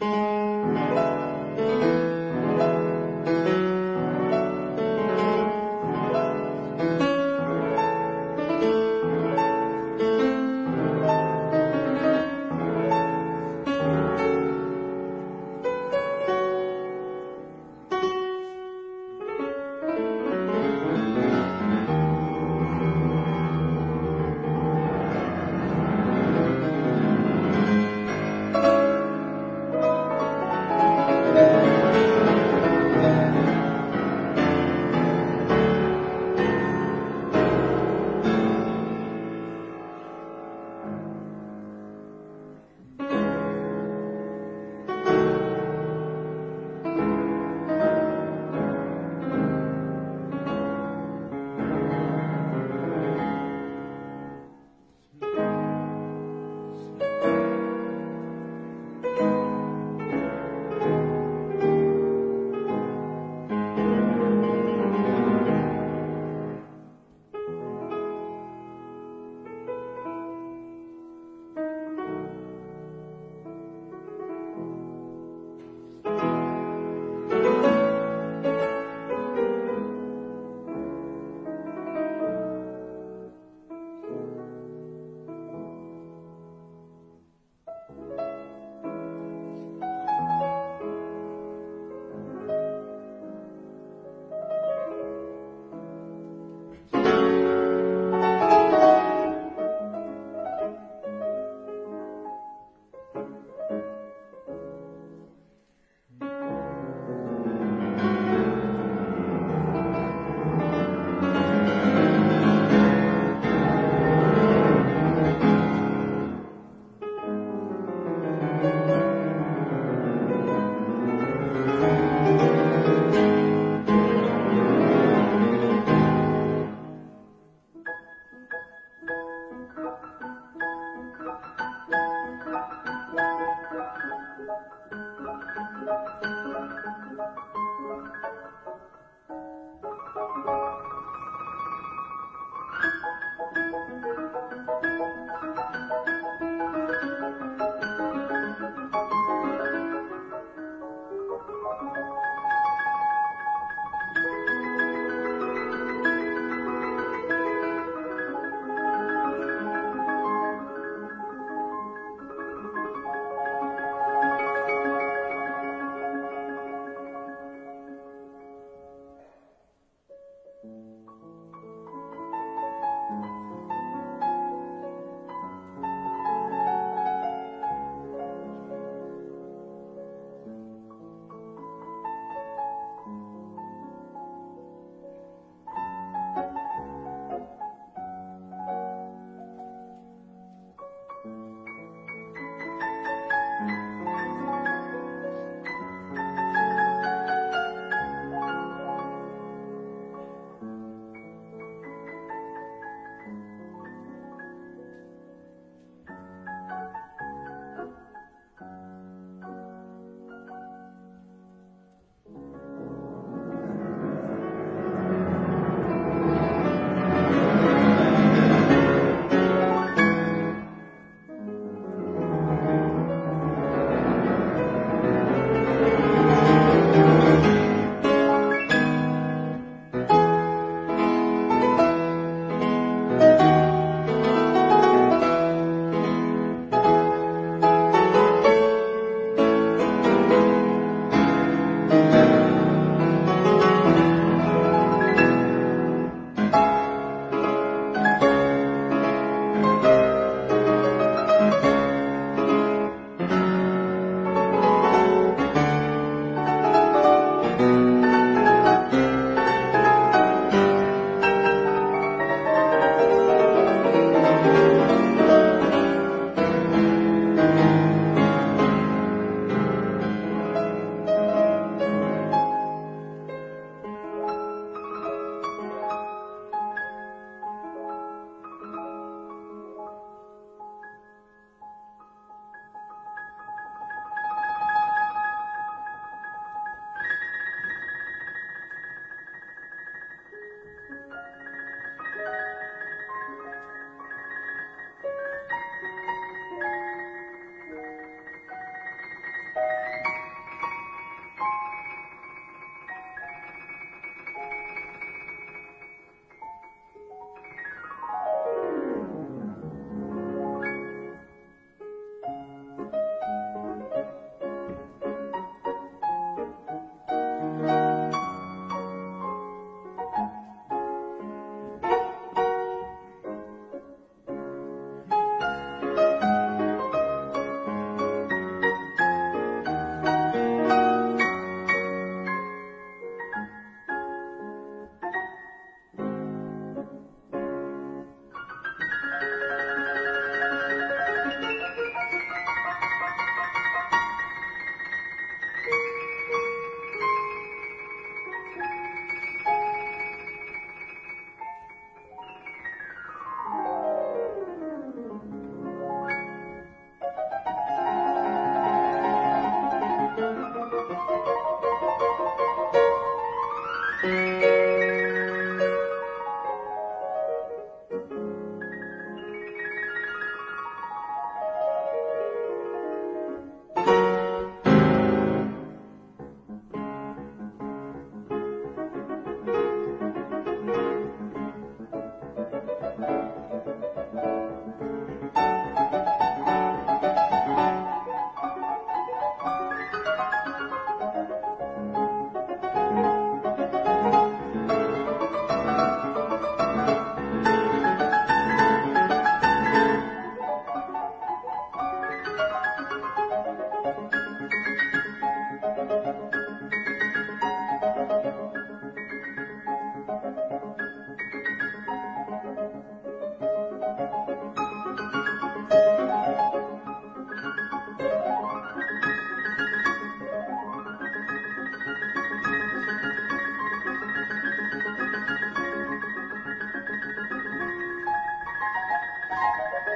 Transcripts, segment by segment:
Thank mm -hmm. you.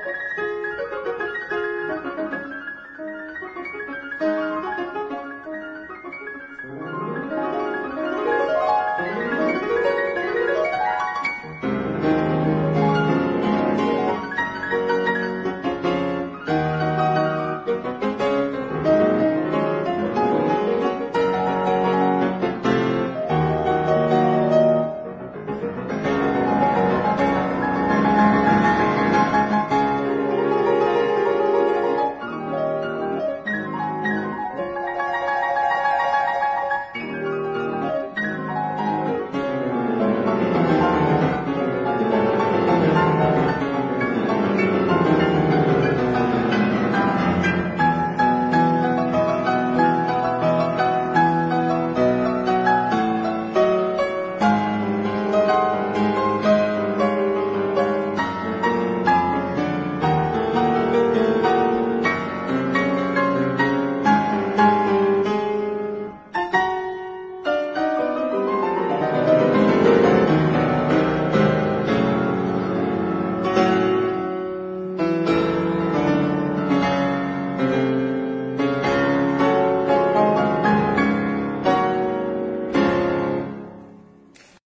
う